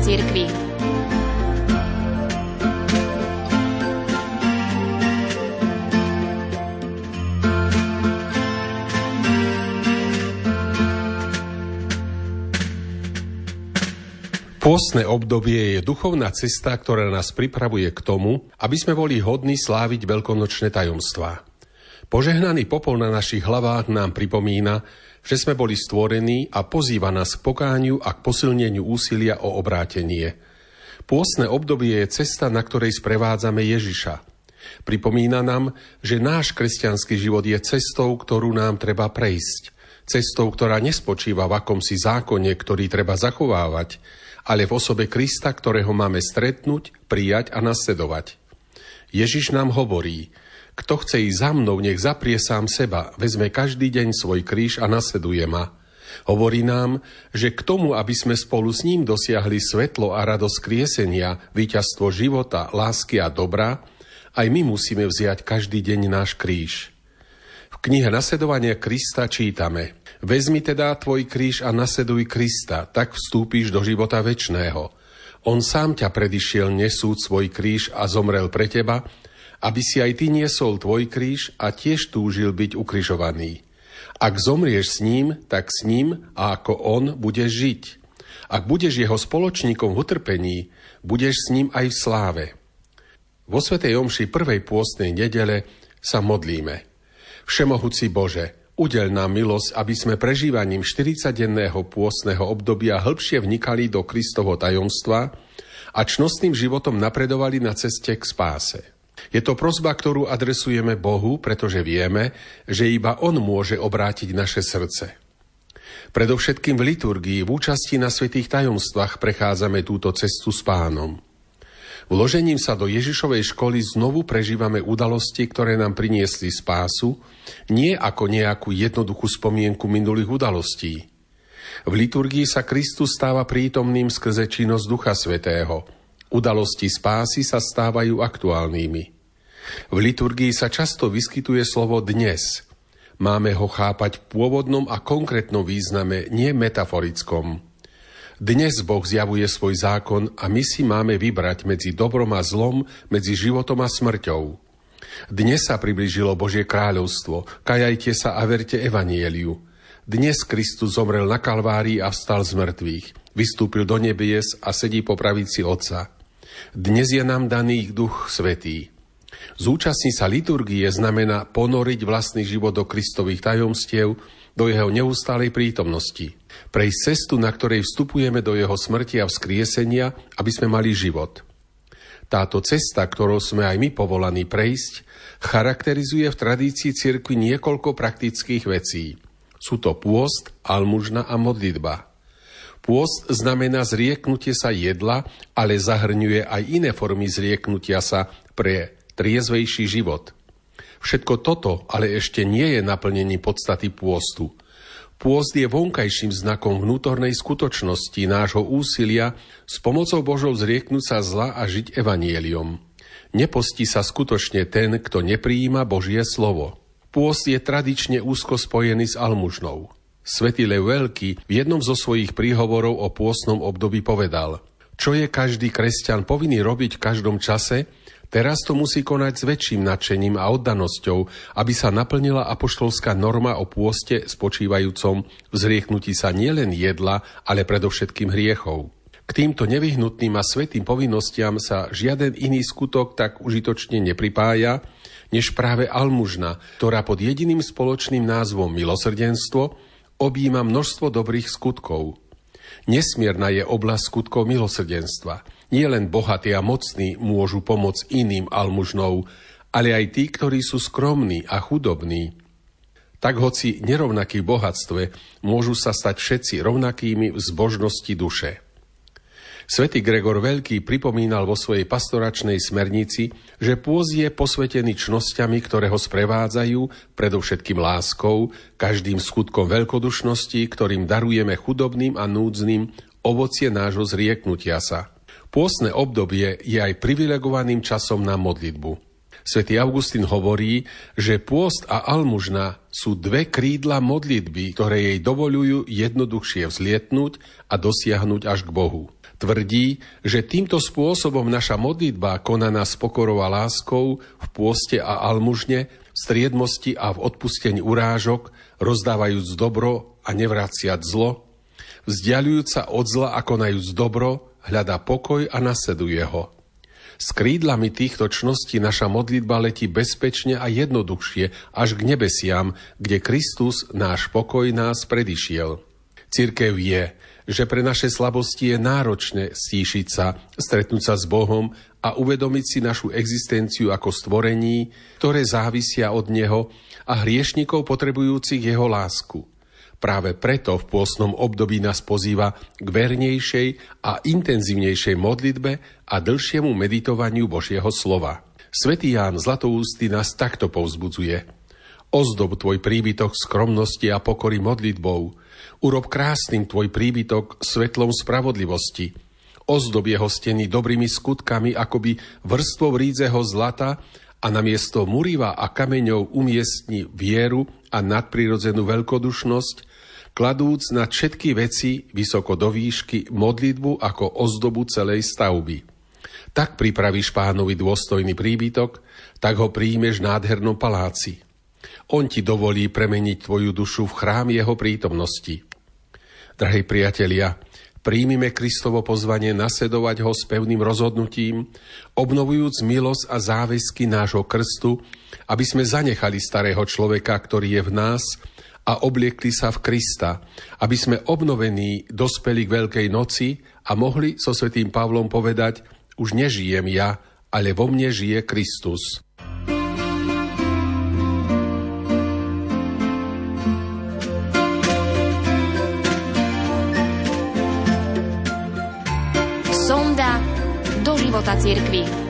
cirkvi. Pôstne obdobie je duchovná cesta, ktorá nás pripravuje k tomu, aby sme boli hodní sláviť veľkonočné tajomstvá. Požehnaný popol na našich hlavách nám pripomína, že sme boli stvorení a pozýva nás k pokániu a k posilneniu úsilia o obrátenie. Pôstne obdobie je cesta, na ktorej sprevádzame Ježiša. Pripomína nám, že náš kresťanský život je cestou, ktorú nám treba prejsť. Cestou, ktorá nespočíva v akomsi zákone, ktorý treba zachovávať, ale v osobe Krista, ktorého máme stretnúť, prijať a nasledovať. Ježiš nám hovorí, kto chce ísť za mnou, nech zaprie sám seba, vezme každý deň svoj kríž a nasleduje ma. Hovorí nám, že k tomu, aby sme spolu s ním dosiahli svetlo a radosť kriesenia, víťazstvo života, lásky a dobra, aj my musíme vziať každý deň náš kríž. V knihe Nasledovania Krista čítame – Vezmi teda tvoj kríž a naseduj Krista, tak vstúpiš do života väčšného. On sám ťa predišiel nesúť svoj kríž a zomrel pre teba, aby si aj ty niesol tvoj kríž a tiež túžil byť ukrižovaný. Ak zomrieš s ním, tak s ním a ako on budeš žiť. Ak budeš jeho spoločníkom v utrpení, budeš s ním aj v sláve. Vo Svetej Omši prvej pôstnej nedele sa modlíme. Všemohúci Bože, Udel nám milosť, aby sme prežívaním 40-denného pôstneho obdobia hĺbšie vnikali do Kristovo tajomstva a čnostným životom napredovali na ceste k spáse. Je to prozba, ktorú adresujeme Bohu, pretože vieme, že iba On môže obrátiť naše srdce. Predovšetkým v liturgii, v účasti na svetých tajomstvách prechádzame túto cestu s pánom. Vložením sa do Ježišovej školy znovu prežívame udalosti, ktoré nám priniesli spásu, nie ako nejakú jednoduchú spomienku minulých udalostí. V liturgii sa Kristus stáva prítomným skrze činnosť Ducha Svetého. Udalosti spásy sa stávajú aktuálnymi. V liturgii sa často vyskytuje slovo dnes. Máme ho chápať v pôvodnom a konkrétnom význame, nie metaforickom. Dnes Boh zjavuje svoj zákon a my si máme vybrať medzi dobrom a zlom, medzi životom a smrťou. Dnes sa priblížilo Božie kráľovstvo, kajajte sa a verte evanieliu. Dnes Kristus zomrel na Kalvárii a vstal z mŕtvych. Vystúpil do nebies a sedí po pravici Otca. Dnes je nám daný Duch Svetý. Zúčastniť sa liturgie znamená ponoriť vlastný život do Kristových tajomstiev, do jeho neustálej prítomnosti prejsť cestu, na ktorej vstupujeme do jeho smrti a vzkriesenia, aby sme mali život. Táto cesta, ktorou sme aj my povolaní prejsť, charakterizuje v tradícii cirkvi niekoľko praktických vecí. Sú to pôst, almužna a modlitba. Pôst znamená zrieknutie sa jedla, ale zahrňuje aj iné formy zrieknutia sa pre triezvejší život. Všetko toto ale ešte nie je naplnení podstaty pôstu – Pôst je vonkajším znakom vnútornej skutočnosti nášho úsilia s pomocou Božou zrieknúť sa zla a žiť evanieliom. Nepostí sa skutočne ten, kto nepríjima Božie slovo. Pôst je tradične úzko spojený s almužnou. Svetý Lev Veľký v jednom zo svojich príhovorov o pôstnom období povedal Čo je každý kresťan povinný robiť v každom čase, Teraz to musí konať s väčším nadšením a oddanosťou, aby sa naplnila apoštolská norma o pôste spočívajúcom v zriechnutí sa nielen jedla, ale predovšetkým hriechov. K týmto nevyhnutným a svetým povinnostiam sa žiaden iný skutok tak užitočne nepripája, než práve almužna, ktorá pod jediným spoločným názvom milosrdenstvo objíma množstvo dobrých skutkov. Nesmierna je oblasť skutkov milosrdenstva – nie len bohatí a mocní môžu pomôcť iným almužnou, ale aj tí, ktorí sú skromní a chudobní. Tak hoci nerovnakí v bohatstve, môžu sa stať všetci rovnakými v zbožnosti duše. Svetý Gregor Veľký pripomínal vo svojej pastoračnej smernici, že pôz je posvetený čnosťami, ktoré ho sprevádzajú, predovšetkým láskou, každým skutkom veľkodušnosti, ktorým darujeme chudobným a núdznym ovocie nášho zrieknutia sa. Pôstne obdobie je aj privilegovaným časom na modlitbu. Svetý Augustín hovorí, že pôst a almužna sú dve krídla modlitby, ktoré jej dovolujú jednoduchšie vzlietnúť a dosiahnuť až k Bohu. Tvrdí, že týmto spôsobom naša modlitba konaná s pokorou a láskou v pôste a almužne, v striedmosti a v odpustení urážok, rozdávajúc dobro a nevraciať zlo, vzdialujúc sa od zla a konajúc dobro, hľadá pokoj a nasleduje ho. S krídlami týchto čností naša modlitba letí bezpečne a jednoduchšie až k nebesiam, kde Kristus, náš pokoj, nás predišiel. Cirkev je, že pre naše slabosti je náročné stíšiť sa, stretnúť sa s Bohom a uvedomiť si našu existenciu ako stvorení, ktoré závisia od Neho a hriešnikov potrebujúcich Jeho lásku. Práve preto v pôsnom období nás pozýva k vernejšej a intenzívnejšej modlitbe a dlhšiemu meditovaniu Božieho slova. Svetý Ján Zlatoústy nás takto povzbudzuje. Ozdob tvoj príbytok skromnosti a pokory modlitbou, Urob krásnym tvoj príbytok svetlom spravodlivosti. Ozdob jeho steny dobrými skutkami, akoby vrstvou rídzeho zlata a namiesto muriva a kameňov umiestni vieru a nadprirodzenú veľkodušnosť, kladúc na všetky veci vysoko do výšky modlitbu ako ozdobu celej stavby. Tak pripravíš pánovi dôstojný príbytok, tak ho príjmeš v nádhernom paláci. On ti dovolí premeniť tvoju dušu v chrám jeho prítomnosti. Drahí priatelia, príjmime Kristovo pozvanie nasledovať ho s pevným rozhodnutím, obnovujúc milosť a záväzky nášho krstu, aby sme zanechali starého človeka, ktorý je v nás, a obliekli sa v Krista, aby sme obnovení dospeli k Veľkej noci a mohli so svetým Pavlom povedať, už nežijem ja, ale vo mne žije Kristus. života cirkvi.